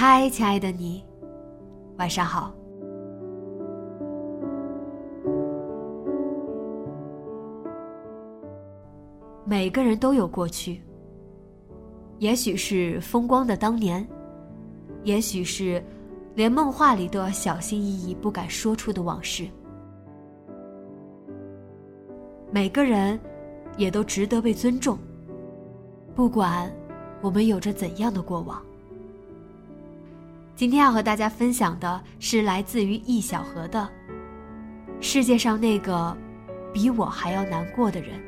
嗨，亲爱的你，晚上好。每个人都有过去，也许是风光的当年，也许是连梦话里都要小心翼翼、不敢说出的往事。每个人也都值得被尊重，不管我们有着怎样的过往。今天要和大家分享的是来自于易小河的《世界上那个比我还要难过的人》。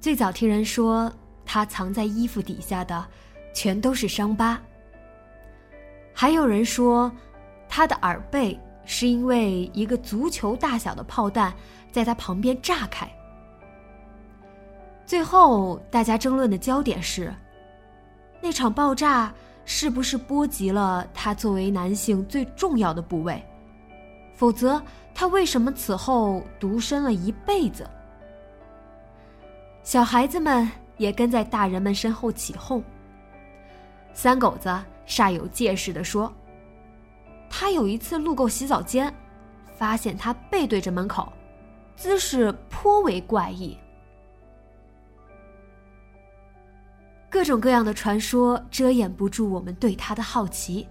最早听人说。他藏在衣服底下的，全都是伤疤。还有人说，他的耳背是因为一个足球大小的炮弹在他旁边炸开。最后，大家争论的焦点是，那场爆炸是不是波及了他作为男性最重要的部位？否则，他为什么此后独身了一辈子？小孩子们。也跟在大人们身后起哄。三狗子煞有介事地说：“他有一次路过洗澡间，发现他背对着门口，姿势颇为怪异。”各种各样的传说遮掩不住我们对他的好奇。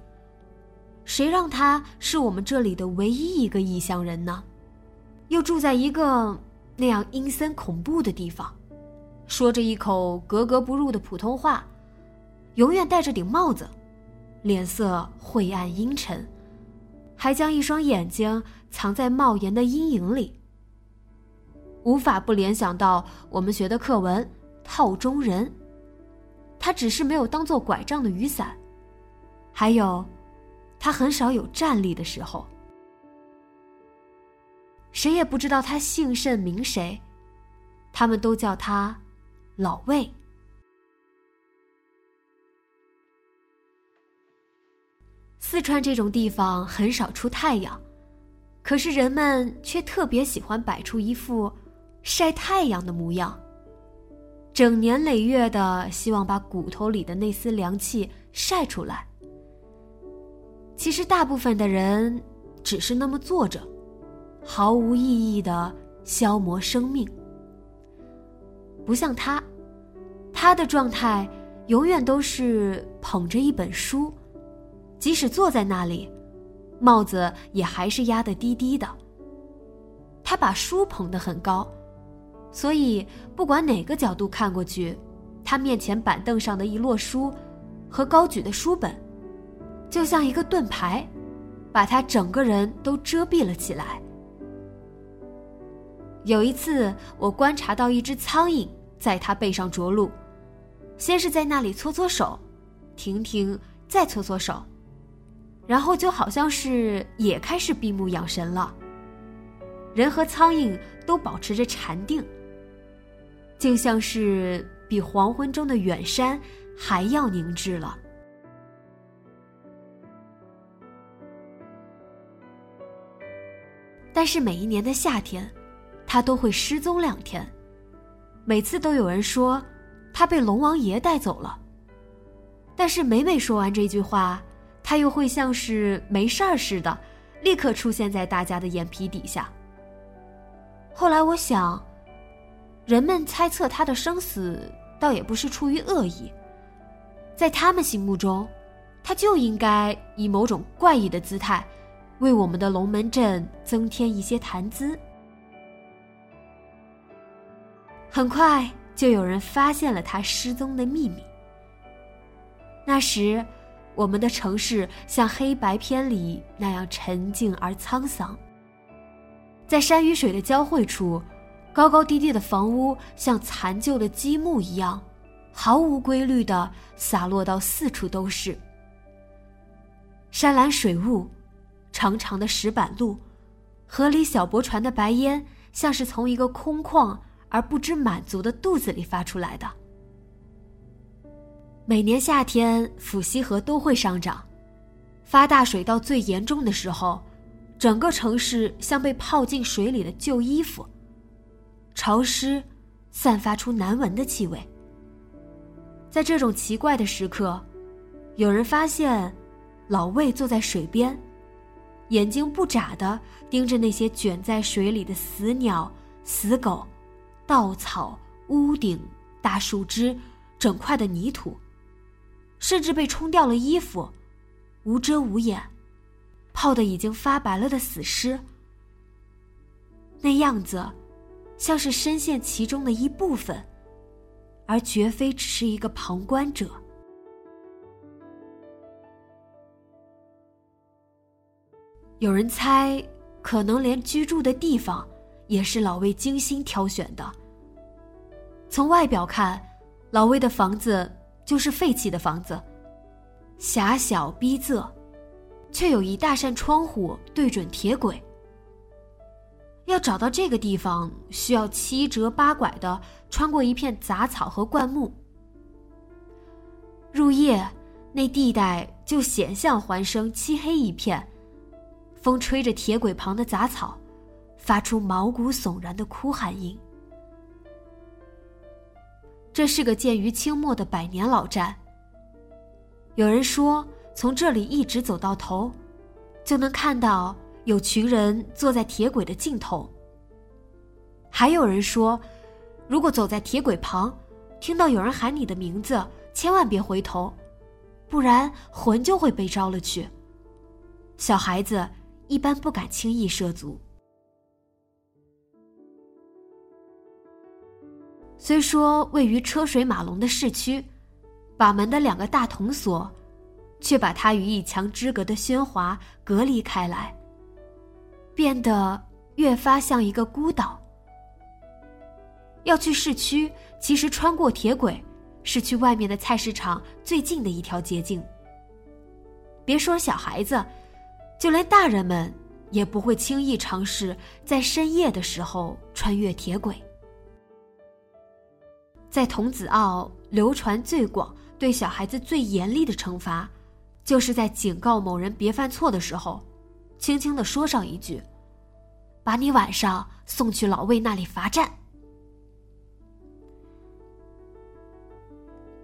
谁让他是我们这里的唯一一个异乡人呢？又住在一个那样阴森恐怖的地方？说着一口格格不入的普通话，永远戴着顶帽子，脸色晦暗阴沉，还将一双眼睛藏在帽檐的阴影里。无法不联想到我们学的课文《套中人》，他只是没有当做拐杖的雨伞，还有，他很少有站立的时候。谁也不知道他姓甚名谁，他们都叫他。老魏，四川这种地方很少出太阳，可是人们却特别喜欢摆出一副晒太阳的模样，整年累月的希望把骨头里的那丝凉气晒出来。其实大部分的人只是那么坐着，毫无意义的消磨生命。不像他，他的状态永远都是捧着一本书，即使坐在那里，帽子也还是压得低低的。他把书捧得很高，所以不管哪个角度看过去，他面前板凳上的一摞书和高举的书本，就像一个盾牌，把他整个人都遮蔽了起来。有一次，我观察到一只苍蝇。在他背上着陆，先是在那里搓搓手，停停，再搓搓手，然后就好像是也开始闭目养神了。人和苍蝇都保持着禅定，竟像是比黄昏中的远山还要凝滞了。但是每一年的夏天，他都会失踪两天。每次都有人说他被龙王爷带走了，但是每每说完这句话，他又会像是没事儿似的，立刻出现在大家的眼皮底下。后来我想，人们猜测他的生死，倒也不是出于恶意，在他们心目中，他就应该以某种怪异的姿态，为我们的龙门阵增添一些谈资。很快就有人发现了他失踪的秘密。那时，我们的城市像黑白片里那样沉静而沧桑。在山与水的交汇处，高高低低的房屋像残旧的积木一样，毫无规律的洒落到四处都是。山岚水雾，长长的石板路，河里小驳船的白烟，像是从一个空旷。而不知满足的肚子里发出来的。每年夏天，府西河都会上涨，发大水到最严重的时候，整个城市像被泡进水里的旧衣服，潮湿，散发出难闻的气味。在这种奇怪的时刻，有人发现，老魏坐在水边，眼睛不眨的盯着那些卷在水里的死鸟、死狗。稻草、屋顶、大树枝、整块的泥土，甚至被冲掉了衣服，无遮无掩，泡的已经发白了的死尸，那样子，像是深陷其中的一部分，而绝非只是一个旁观者。有人猜，可能连居住的地方。也是老魏精心挑选的。从外表看，老魏的房子就是废弃的房子，狭小逼仄，却有一大扇窗户对准铁轨。要找到这个地方，需要七折八拐的穿过一片杂草和灌木。入夜，那地带就险象环生，漆黑一片，风吹着铁轨旁的杂草。发出毛骨悚然的哭喊音。这是个建于清末的百年老站。有人说，从这里一直走到头，就能看到有群人坐在铁轨的尽头。还有人说，如果走在铁轨旁，听到有人喊你的名字，千万别回头，不然魂就会被招了去。小孩子一般不敢轻易涉足。虽说位于车水马龙的市区，把门的两个大铜锁，却把它与一墙之隔的喧哗隔离开来，变得越发像一个孤岛。要去市区，其实穿过铁轨，是去外面的菜市场最近的一条捷径。别说小孩子，就连大人们也不会轻易尝试在深夜的时候穿越铁轨。在童子坳流传最广、对小孩子最严厉的惩罚，就是在警告某人别犯错的时候，轻轻的说上一句：“把你晚上送去老魏那里罚站。”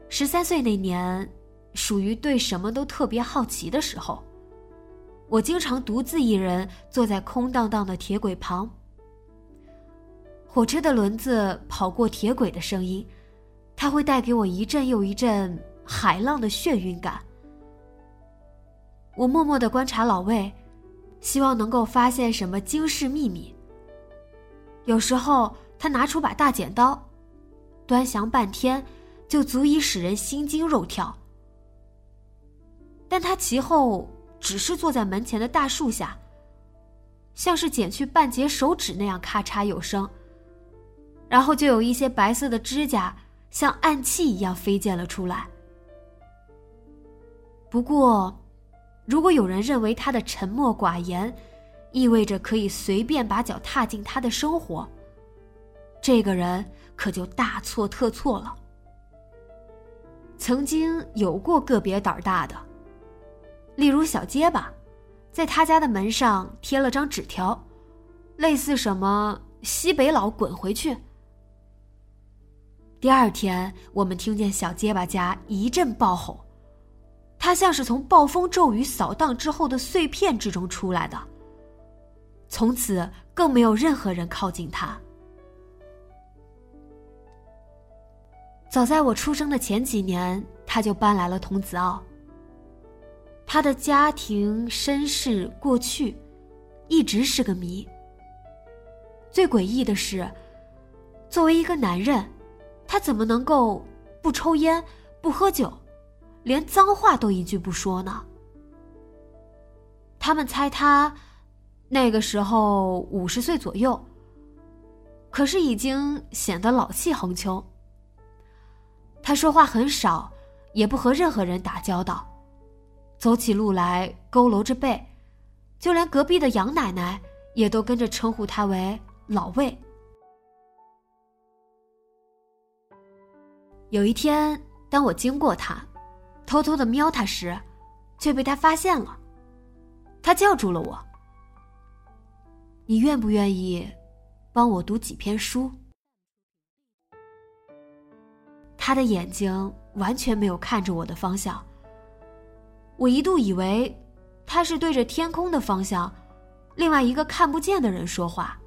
十三岁那年，属于对什么都特别好奇的时候，我经常独自一人坐在空荡荡的铁轨旁。火车的轮子跑过铁轨的声音，它会带给我一阵又一阵海浪的眩晕感。我默默的观察老魏，希望能够发现什么惊世秘密。有时候他拿出把大剪刀，端详半天，就足以使人心惊肉跳。但他其后只是坐在门前的大树下，像是剪去半截手指那样咔嚓有声。然后就有一些白色的指甲，像暗器一样飞溅了出来。不过，如果有人认为他的沉默寡言，意味着可以随便把脚踏进他的生活，这个人可就大错特错了。曾经有过个别胆儿大的，例如小结巴，在他家的门上贴了张纸条，类似什么“西北佬滚回去”。第二天，我们听见小结巴家一阵暴吼，他像是从暴风骤雨扫荡之后的碎片之中出来的。从此，更没有任何人靠近他。早在我出生的前几年，他就搬来了童子奥。他的家庭身世过去，一直是个谜。最诡异的是，作为一个男人。他怎么能够不抽烟、不喝酒，连脏话都一句不说呢？他们猜他那个时候五十岁左右，可是已经显得老气横秋。他说话很少，也不和任何人打交道，走起路来佝偻着背，就连隔壁的杨奶奶也都跟着称呼他为老魏。有一天，当我经过他，偷偷的瞄他时，却被他发现了。他叫住了我：“你愿不愿意帮我读几篇书？”他的眼睛完全没有看着我的方向。我一度以为他是对着天空的方向，另外一个看不见的人说话。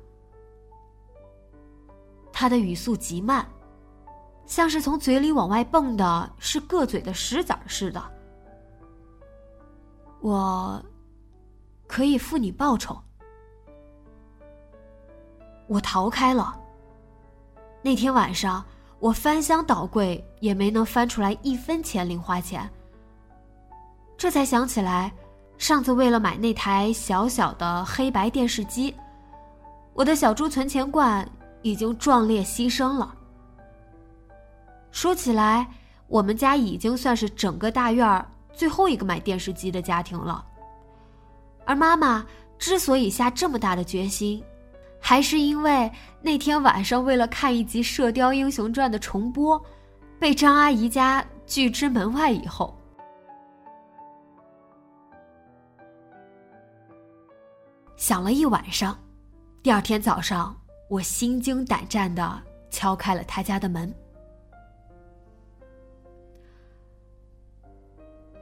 他的语速极慢。像是从嘴里往外蹦的是硌嘴的石子似的。我可以付你报酬。我逃开了。那天晚上，我翻箱倒柜也没能翻出来一分钱零花钱。这才想起来，上次为了买那台小小的黑白电视机，我的小猪存钱罐已经壮烈牺牲了。说起来，我们家已经算是整个大院儿最后一个买电视机的家庭了。而妈妈之所以下这么大的决心，还是因为那天晚上为了看一集《射雕英雄传》的重播，被张阿姨家拒之门外以后。想了一晚上，第二天早上，我心惊胆战的敲开了他家的门。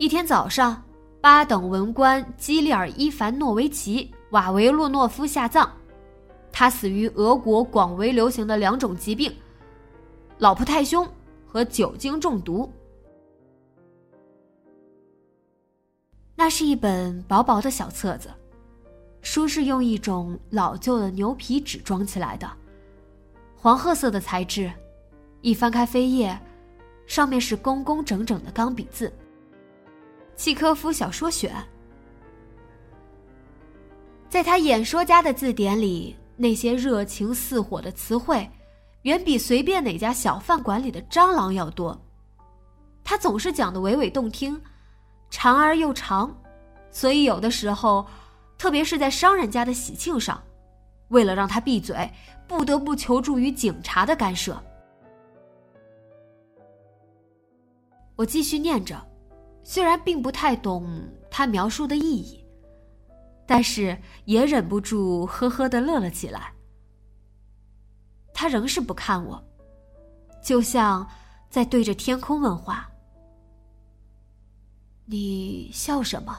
一天早上，八等文官基利尔伊凡诺维奇瓦维洛诺夫下葬，他死于俄国广为流行的两种疾病——老婆太凶和酒精中毒。那是一本薄薄的小册子，书是用一种老旧的牛皮纸装起来的，黄褐色的材质。一翻开扉页，上面是工工整整的钢笔字。契科夫小说选，在他演说家的字典里，那些热情似火的词汇，远比随便哪家小饭馆里的蟑螂要多。他总是讲的娓娓动听，长而又长，所以有的时候，特别是在商人家的喜庆上，为了让他闭嘴，不得不求助于警察的干涉。我继续念着。虽然并不太懂他描述的意义，但是也忍不住呵呵的乐了起来。他仍是不看我，就像在对着天空问话：“你笑什么？”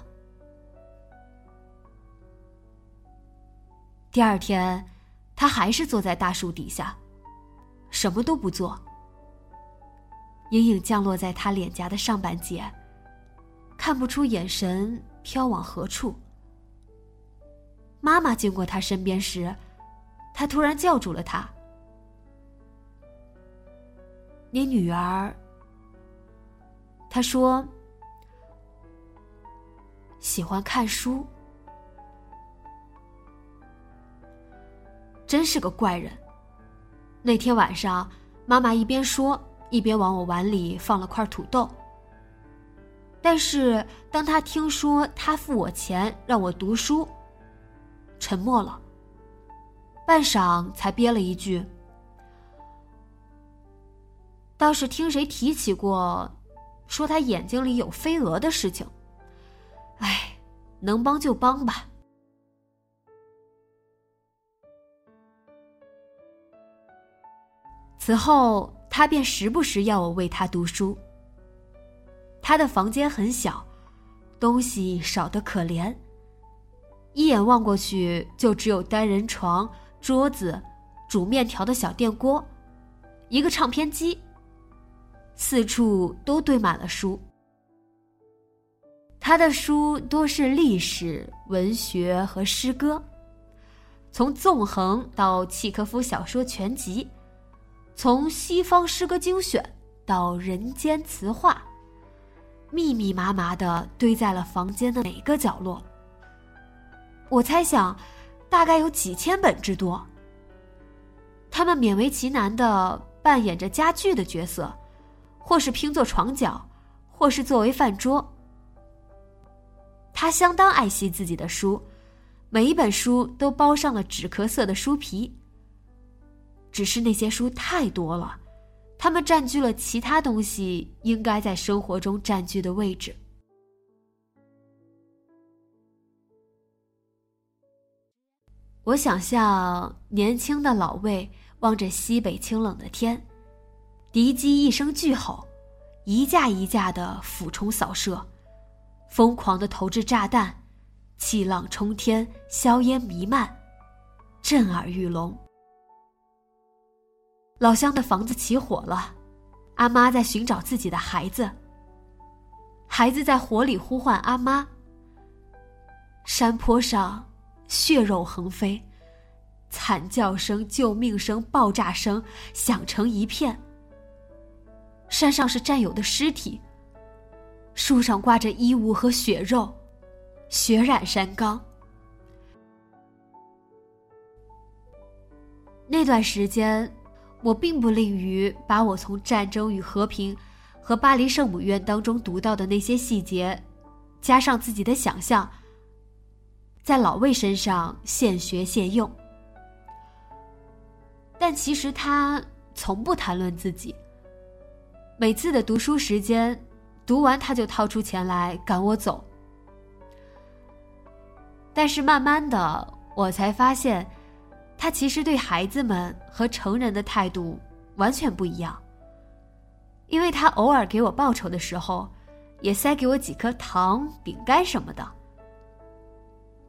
第二天，他还是坐在大树底下，什么都不做。阴影降落在他脸颊的上半截。看不出眼神飘往何处。妈妈经过他身边时，他突然叫住了他：“你女儿。”他说：“喜欢看书。”真是个怪人。那天晚上，妈妈一边说，一边往我碗里放了块土豆。但是当他听说他付我钱让我读书，沉默了。半晌才憋了一句。倒是听谁提起过，说他眼睛里有飞蛾的事情。哎，能帮就帮吧。此后，他便时不时要我为他读书。他的房间很小，东西少得可怜，一眼望过去就只有单人床、桌子、煮面条的小电锅，一个唱片机。四处都堆满了书。他的书多是历史、文学和诗歌，从纵横到契诃夫小说全集，从西方诗歌精选到人间词话，密密麻麻的堆在了房间的每个角落。我猜想，大概有几千本之多。他们勉为其难的扮演着家具的角色。或是拼作床脚，或是作为饭桌。他相当爱惜自己的书，每一本书都包上了纸壳色的书皮。只是那些书太多了，他们占据了其他东西应该在生活中占据的位置。我想象年轻的老魏望着西北清冷的天。敌机一声巨吼，一架一架的俯冲扫射，疯狂的投掷炸弹，气浪冲天，硝烟弥漫，震耳欲聋。老乡的房子起火了，阿妈在寻找自己的孩子。孩子在火里呼唤阿妈。山坡上血肉横飞，惨叫声、救命声、爆炸声响成一片。山上是战友的尸体，树上挂着衣物和血肉，血染山岗。那段时间，我并不吝于把我从《战争与和平》和《巴黎圣母院》当中读到的那些细节，加上自己的想象，在老魏身上现学现用。但其实他从不谈论自己。每次的读书时间，读完他就掏出钱来赶我走。但是慢慢的，我才发现，他其实对孩子们和成人的态度完全不一样。因为他偶尔给我报酬的时候，也塞给我几颗糖、饼干什么的。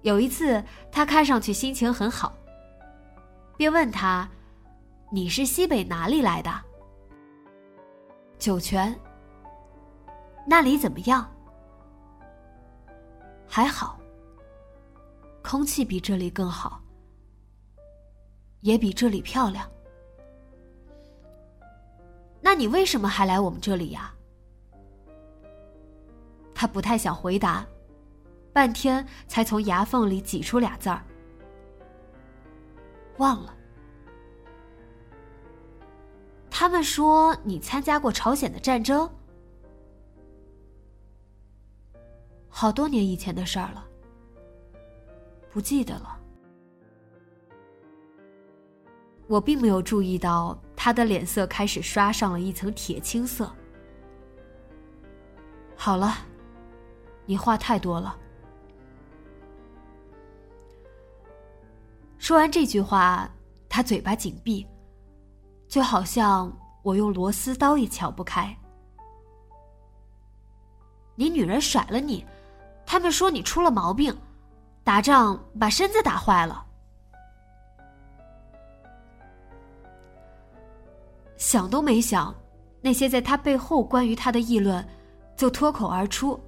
有一次，他看上去心情很好，便问他：“你是西北哪里来的？”酒泉，那里怎么样？还好，空气比这里更好，也比这里漂亮。那你为什么还来我们这里呀？他不太想回答，半天才从牙缝里挤出俩字儿：“忘了。”他们说你参加过朝鲜的战争，好多年以前的事儿了，不记得了。我并没有注意到他的脸色开始刷上了一层铁青色。好了，你话太多了。说完这句话，他嘴巴紧闭。就好像我用螺丝刀也撬不开。你女人甩了你，他们说你出了毛病，打仗把身子打坏了。想都没想，那些在他背后关于他的议论，就脱口而出。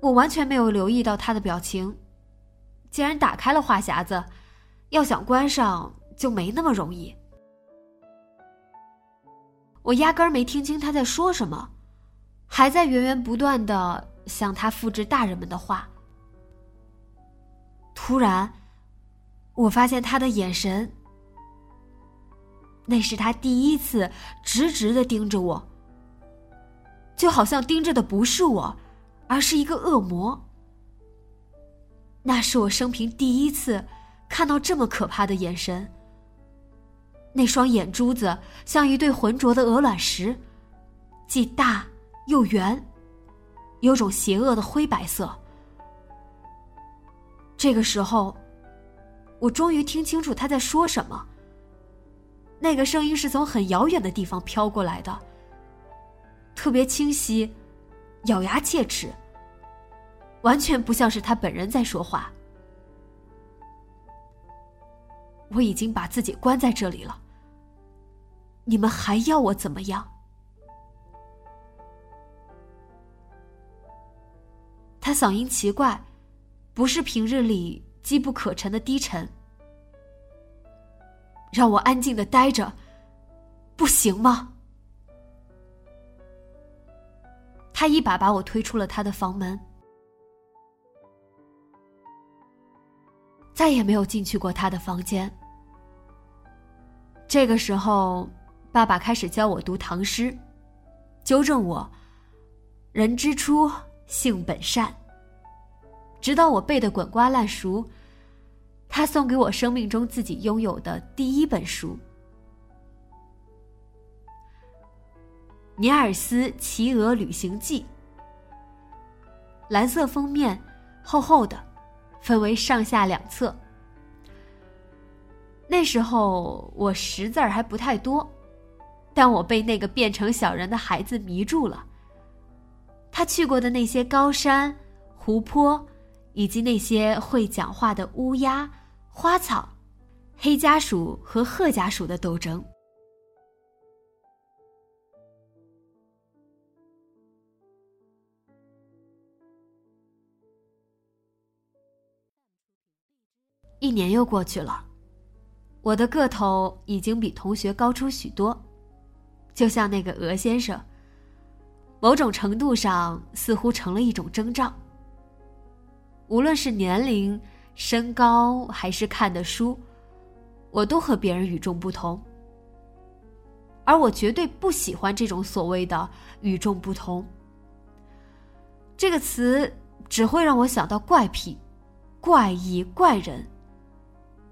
我完全没有留意到他的表情，既然打开了话匣子，要想关上就没那么容易。我压根儿没听清他在说什么，还在源源不断的向他复制大人们的话。突然，我发现他的眼神，那是他第一次直直的盯着我，就好像盯着的不是我，而是一个恶魔。那是我生平第一次看到这么可怕的眼神。那双眼珠子像一对浑浊的鹅卵石，既大又圆，有种邪恶的灰白色。这个时候，我终于听清楚他在说什么。那个声音是从很遥远的地方飘过来的，特别清晰，咬牙切齿，完全不像是他本人在说话。我已经把自己关在这里了，你们还要我怎么样？他嗓音奇怪，不是平日里机不可沉的低沉。让我安静的待着，不行吗？他一把把我推出了他的房门，再也没有进去过他的房间。这个时候，爸爸开始教我读唐诗，纠正我：“人之初，性本善。”直到我背得滚瓜烂熟。他送给我生命中自己拥有的第一本书《尼尔斯骑鹅旅行记》，蓝色封面，厚厚的，分为上下两册。那时候我识字儿还不太多，但我被那个变成小人的孩子迷住了。他去过的那些高山、湖泊。以及那些会讲话的乌鸦、花草、黑家鼠和褐家鼠的斗争。一年又过去了，我的个头已经比同学高出许多，就像那个鹅先生，某种程度上似乎成了一种征兆。无论是年龄、身高还是看的书，我都和别人与众不同。而我绝对不喜欢这种所谓的“与众不同”这个词，只会让我想到怪癖、怪异、怪人，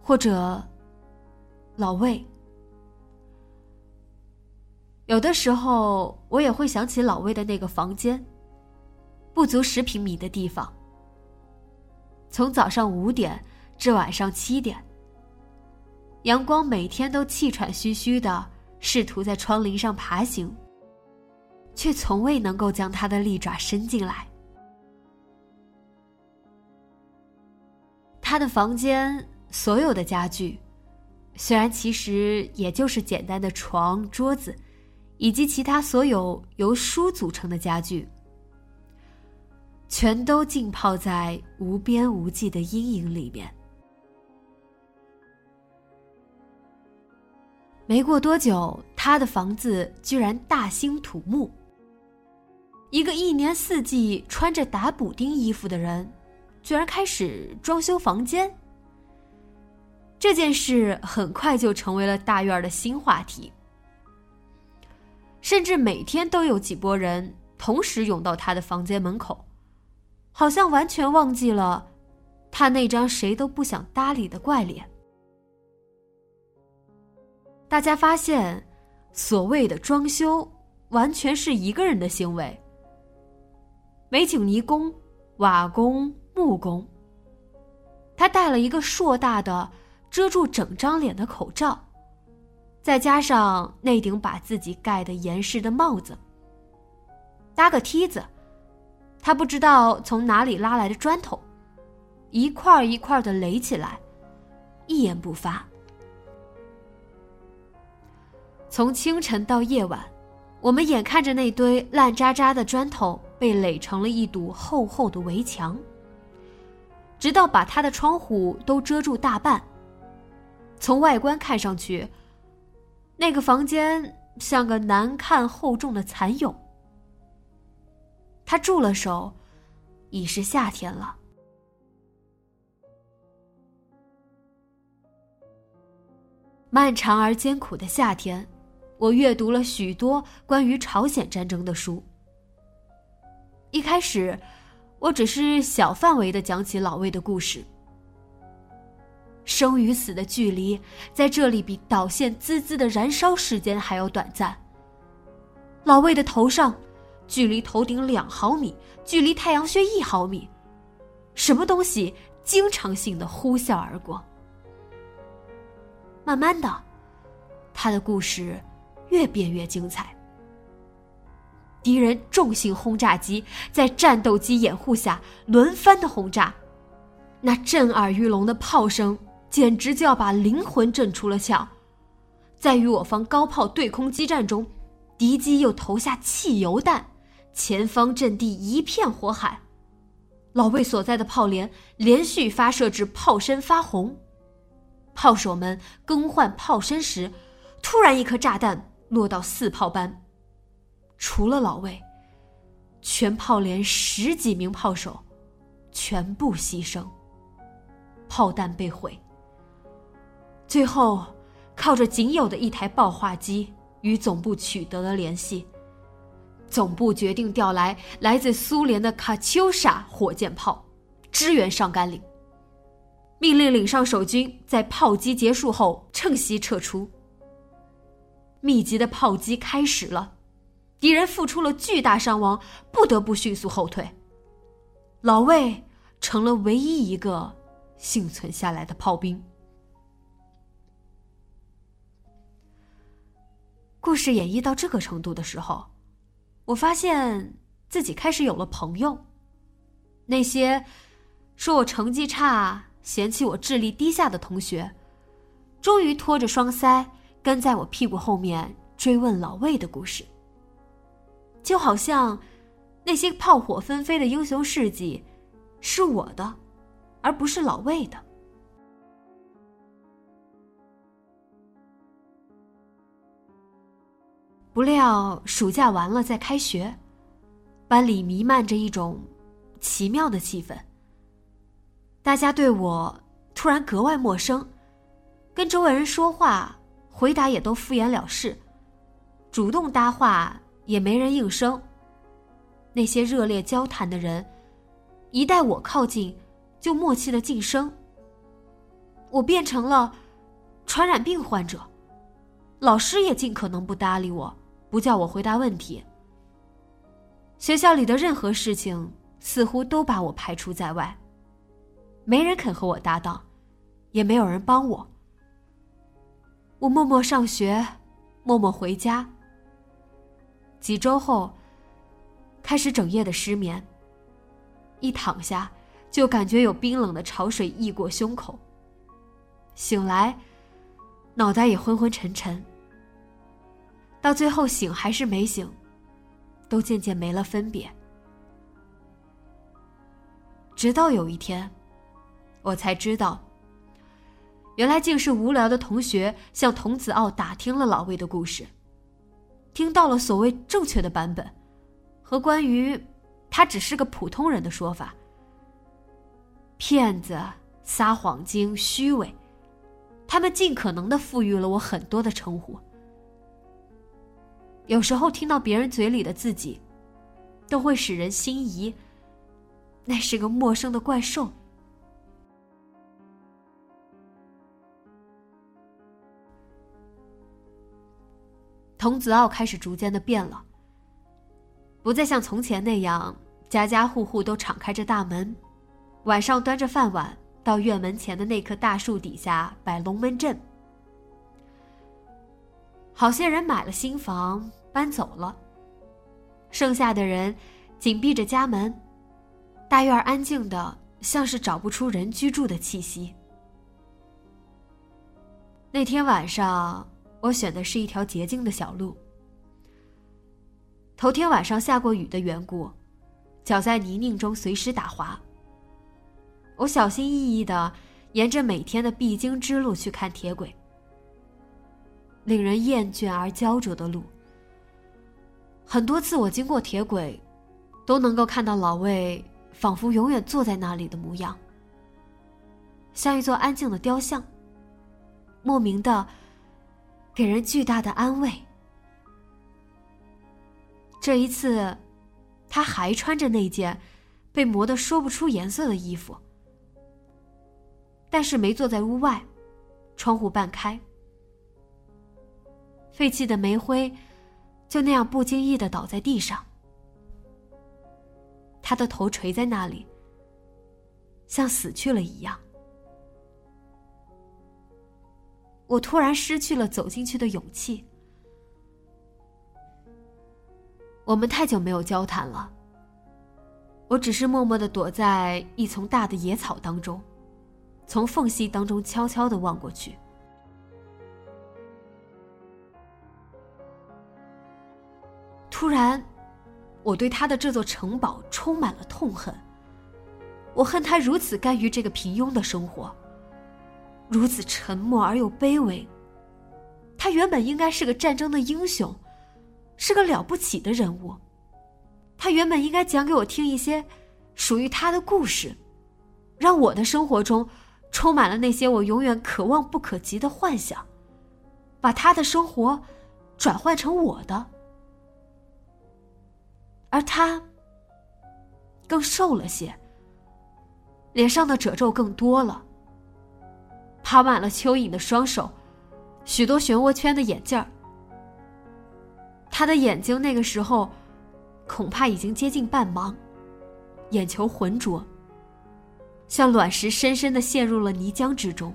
或者老魏。有的时候，我也会想起老魏的那个房间，不足十平米的地方。从早上五点至晚上七点，阳光每天都气喘吁吁的试图在窗棂上爬行，却从未能够将它的利爪伸进来。他的房间所有的家具，虽然其实也就是简单的床、桌子，以及其他所有由书组成的家具。全都浸泡在无边无际的阴影里面。没过多久，他的房子居然大兴土木。一个一年四季穿着打补丁衣服的人，居然开始装修房间。这件事很快就成为了大院的新话题，甚至每天都有几拨人同时涌到他的房间门口。好像完全忘记了，他那张谁都不想搭理的怪脸。大家发现，所谓的装修，完全是一个人的行为。美景泥工、瓦工、木工。他戴了一个硕大的、遮住整张脸的口罩，再加上那顶把自己盖得严实的帽子，搭个梯子。他不知道从哪里拉来的砖头，一块一块的垒起来，一言不发。从清晨到夜晚，我们眼看着那堆烂渣渣的砖头被垒成了一堵厚厚的围墙，直到把他的窗户都遮住大半。从外观看上去，那个房间像个难看厚重的蚕蛹。他住了手，已是夏天了。漫长而艰苦的夏天，我阅读了许多关于朝鲜战争的书。一开始，我只是小范围的讲起老魏的故事。生与死的距离在这里比导线滋滋的燃烧时间还要短暂。老魏的头上。距离头顶两毫米，距离太阳穴一毫米，什么东西经常性的呼啸而过？慢慢的，他的故事越变越精彩。敌人重型轰炸机在战斗机掩护下轮番的轰炸，那震耳欲聋的炮声简直就要把灵魂震出了窍。在与我方高炮对空激战中，敌机又投下汽油弹，前方阵地一片火海。老魏所在的炮连连续发射至炮身发红，炮手们更换炮身时，突然一颗炸弹落到四炮班。除了老魏，全炮连十几名炮手全部牺牲，炮弹被毁。最后，靠着仅有的一台爆化机与总部取得了联系，总部决定调来来自苏联的卡秋莎火箭炮，支援上甘岭。命令岭上守军在炮击结束后趁隙撤出。密集的炮击开始了。敌人付出了巨大伤亡，不得不迅速后退。老魏成了唯一一个幸存下来的炮兵。故事演绎到这个程度的时候，我发现自己开始有了朋友。那些说我成绩差、嫌弃我智力低下的同学，终于拖着双腮跟在我屁股后面追问老魏的故事。就好像，那些炮火纷飞的英雄事迹，是我的，而不是老魏的。不料暑假完了再开学，班里弥漫着一种奇妙的气氛。大家对我突然格外陌生，跟周围人说话，回答也都敷衍了事，主动搭话。也没人应声。那些热烈交谈的人，一待我靠近，就默契的噤声。我变成了传染病患者，老师也尽可能不搭理我，不叫我回答问题。学校里的任何事情似乎都把我排除在外，没人肯和我搭档，也没有人帮我。我默默上学，默默回家。几周后，开始整夜的失眠。一躺下，就感觉有冰冷的潮水溢过胸口。醒来，脑袋也昏昏沉沉。到最后醒还是没醒，都渐渐没了分别。直到有一天，我才知道，原来竟是无聊的同学向童子傲打听了老魏的故事。听到了所谓正确的版本，和关于他只是个普通人的说法。骗子、撒谎精、虚伪，他们尽可能的赋予了我很多的称呼。有时候听到别人嘴里的自己，都会使人心仪。那是个陌生的怪兽。童子傲开始逐渐的变了，不再像从前那样家家户户都敞开着大门，晚上端着饭碗到院门前的那棵大树底下摆龙门阵。好些人买了新房搬走了，剩下的人紧闭着家门，大院安静的像是找不出人居住的气息。那天晚上。我选的是一条捷径的小路。头天晚上下过雨的缘故，脚在泥泞中随时打滑。我小心翼翼的沿着每天的必经之路去看铁轨，令人厌倦而焦灼的路。很多次我经过铁轨，都能够看到老魏仿佛永远坐在那里的模样，像一座安静的雕像。莫名的。给人巨大的安慰。这一次，他还穿着那件被磨得说不出颜色的衣服，但是没坐在屋外，窗户半开，废弃的煤灰就那样不经意的倒在地上，他的头垂在那里，像死去了一样。我突然失去了走进去的勇气。我们太久没有交谈了，我只是默默的躲在一丛大的野草当中，从缝隙当中悄悄的望过去。突然，我对他的这座城堡充满了痛恨。我恨他如此甘于这个平庸的生活，如此沉默而又卑微。他原本应该是个战争的英雄，是个了不起的人物。他原本应该讲给我听一些属于他的故事，让我的生活中充满了那些我永远可望不可及的幻想，把他的生活转换成我的。而他更瘦了些。脸上的褶皱更多了，爬满了蚯蚓的双手，许多漩涡圈的眼镜儿。他的眼睛那个时候，恐怕已经接近半盲，眼球浑浊，像卵石深深的陷入了泥浆之中。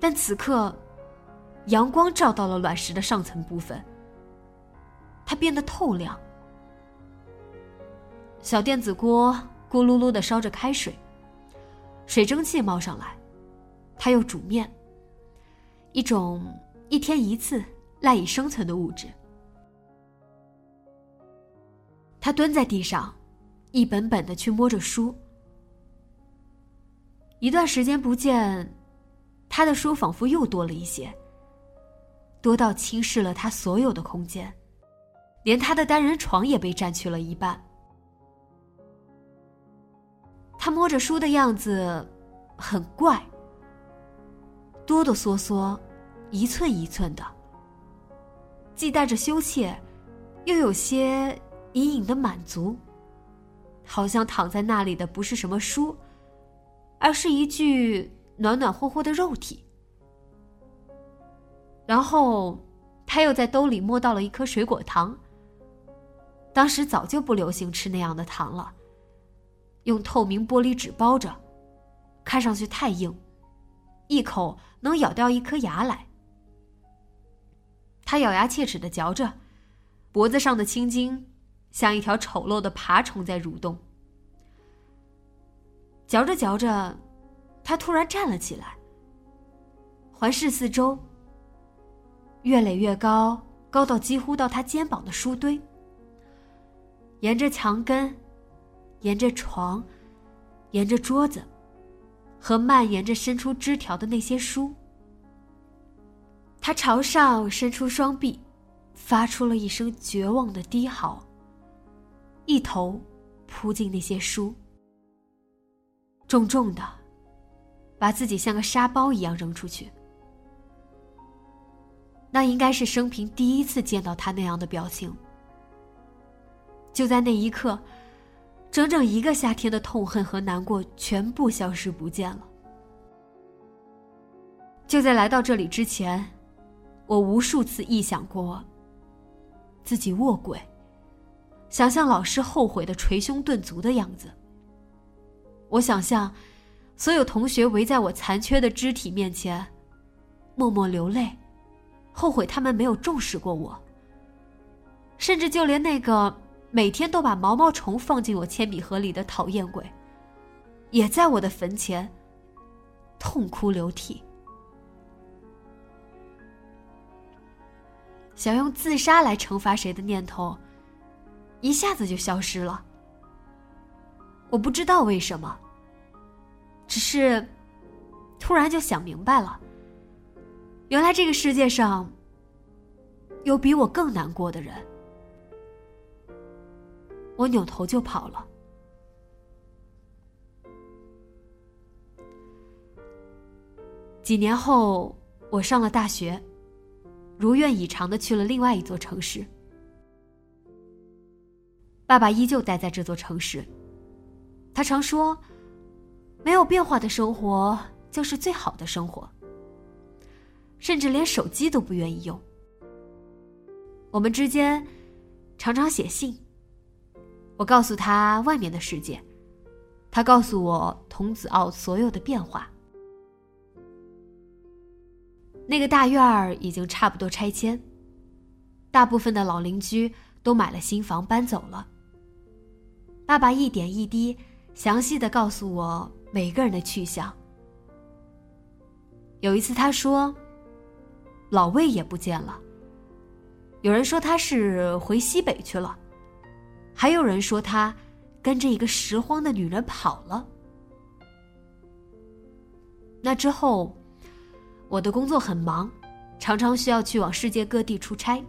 但此刻，阳光照到了卵石的上层部分，它变得透亮。小电子锅。咕噜噜的烧着开水，水蒸气冒上来，他又煮面。一种一天一次赖以生存的物质。他蹲在地上，一本本的去摸着书。一段时间不见，他的书仿佛又多了一些，多到侵蚀了他所有的空间，连他的单人床也被占去了一半。他摸着书的样子，很怪，哆哆嗦嗦，一寸一寸的，既带着羞怯，又有些隐隐的满足，好像躺在那里的不是什么书，而是一具暖暖和和的肉体。然后，他又在兜里摸到了一颗水果糖。当时早就不流行吃那样的糖了。用透明玻璃纸包着，看上去太硬，一口能咬掉一颗牙来。他咬牙切齿的嚼着，脖子上的青筋像一条丑陋的爬虫在蠕动。嚼着嚼着，他突然站了起来，环视四周。越垒越高，高到几乎到他肩膀的书堆，沿着墙根。沿着床，沿着桌子，和蔓延着伸出枝条的那些书，他朝上伸出双臂，发出了一声绝望的低嚎，一头扑进那些书，重重的，把自己像个沙包一样扔出去。那应该是生平第一次见到他那样的表情。就在那一刻。整整一个夏天的痛恨和难过全部消失不见了。就在来到这里之前，我无数次臆想过自己卧轨，想象老师后悔的捶胸顿足的样子。我想象所有同学围在我残缺的肢体面前，默默流泪，后悔他们没有重视过我。甚至就连那个。每天都把毛毛虫放进我铅笔盒里的讨厌鬼，也在我的坟前痛哭流涕。想用自杀来惩罚谁的念头，一下子就消失了。我不知道为什么，只是突然就想明白了，原来这个世界上有比我更难过的人。我扭头就跑了。几年后，我上了大学，如愿以偿的去了另外一座城市。爸爸依旧待在这座城市。他常说：“没有变化的生活就是最好的生活。”甚至连手机都不愿意用。我们之间常常写信。我告诉他外面的世界，他告诉我童子奥所有的变化。那个大院儿已经差不多拆迁，大部分的老邻居都买了新房搬走了。爸爸一点一滴详细的告诉我每个人的去向。有一次他说：“老魏也不见了。”有人说他是回西北去了，还有人说他跟着一个拾荒的女人跑了。那之后。我的工作很忙，常常需要去往世界各地出差。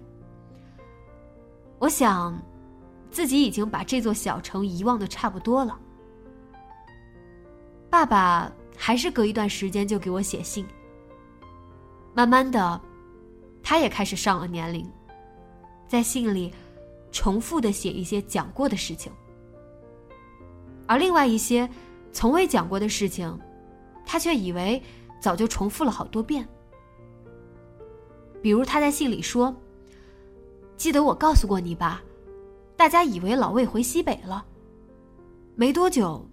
我想，自己已经把这座小城遗忘的差不多了。爸爸还是隔一段时间就给我写信。慢慢的，他也开始上了年龄，在信里重复的写一些讲过的事情，而另外一些从未讲过的事情，他却以为。早就重复了好多遍。比如他在信里说：“记得我告诉过你吧，大家以为老魏回西北了，没多久，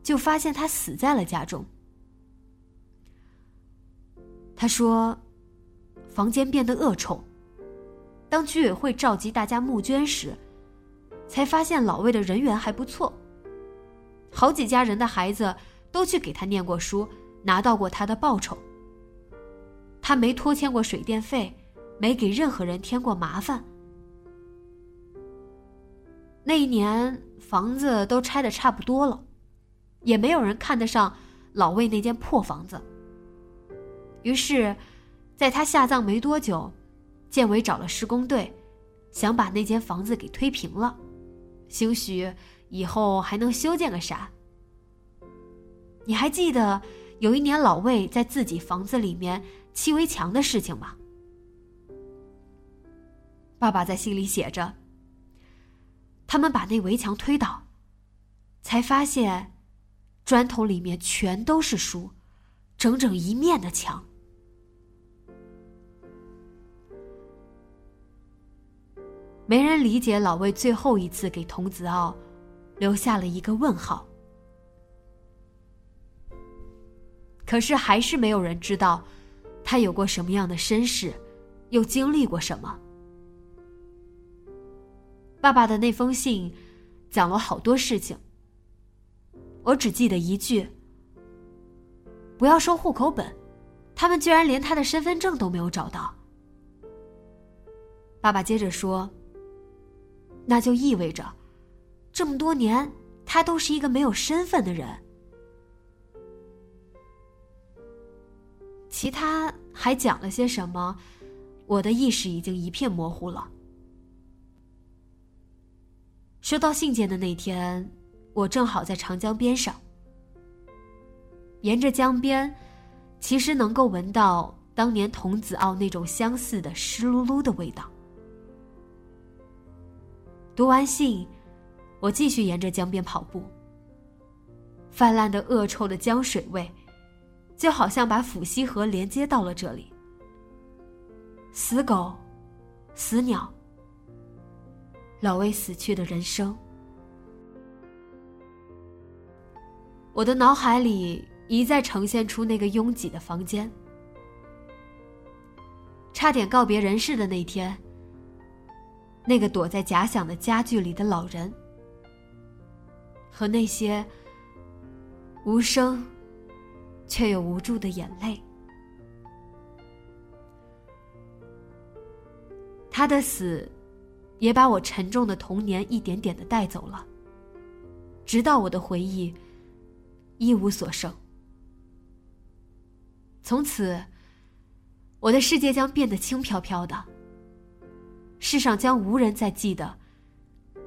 就发现他死在了家中。”他说：“房间变得恶臭。当居委会召集大家募捐时，才发现老魏的人缘还不错，好几家人的孩子都去给他念过书。”拿到过他的报酬。他没拖欠过水电费，没给任何人添过麻烦。那一年房子都拆的差不多了，也没有人看得上老魏那间破房子。于是，在他下葬没多久，建委找了施工队，想把那间房子给推平了，兴许以后还能修建个啥。你还记得？有一年，老魏在自己房子里面砌围墙的事情吗？爸爸在信里写着：“他们把那围墙推倒，才发现砖头里面全都是书，整整一面的墙。”没人理解老魏最后一次给童子傲留下了一个问号。可是还是没有人知道，他有过什么样的身世，又经历过什么。爸爸的那封信，讲了好多事情。我只记得一句：“不要收户口本，他们居然连他的身份证都没有找到。”爸爸接着说：“那就意味着，这么多年他都是一个没有身份的人。”其他还讲了些什么？我的意识已经一片模糊了。收到信件的那天，我正好在长江边上。沿着江边，其实能够闻到当年童子傲那种相似的湿漉漉的味道。读完信，我继续沿着江边跑步。泛滥的恶臭的江水味。就好像把抚溪河连接到了这里。死狗，死鸟，老魏死去的人生。我的脑海里一再呈现出那个拥挤的房间，差点告别人世的那天，那个躲在假想的家具里的老人，和那些无声。却又无助的眼泪。他的死，也把我沉重的童年一点点的带走了，直到我的回忆一无所剩。从此，我的世界将变得轻飘飘的。世上将无人再记得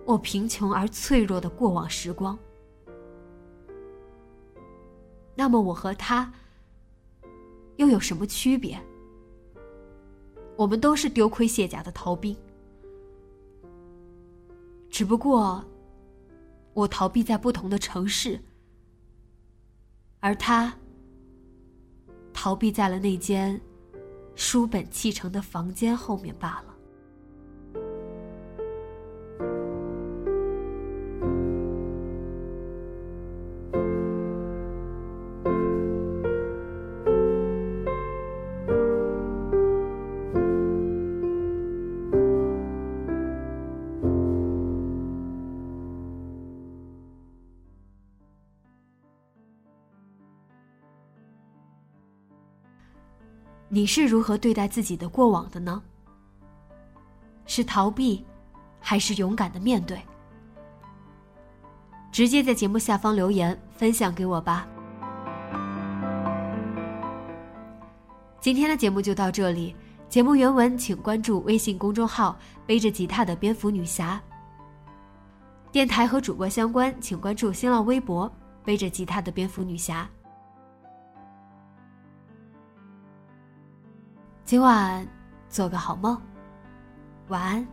我贫穷而脆弱的过往时光。那么我和他又有什么区别？我们都是丢盔卸甲的逃兵，只不过我逃避在不同的城市，而他逃避在了那间书本砌成的房间后面罢了。你是如何对待自己的过往的呢？是逃避，还是勇敢的面对？直接在节目下方留言分享给我吧。今天的节目就到这里，节目原文请关注微信公众号“背着吉他的蝙蝠女侠”。电台和主播相关，请关注新浪微博“背着吉他的蝙蝠女侠”。今晚做个好梦，晚安。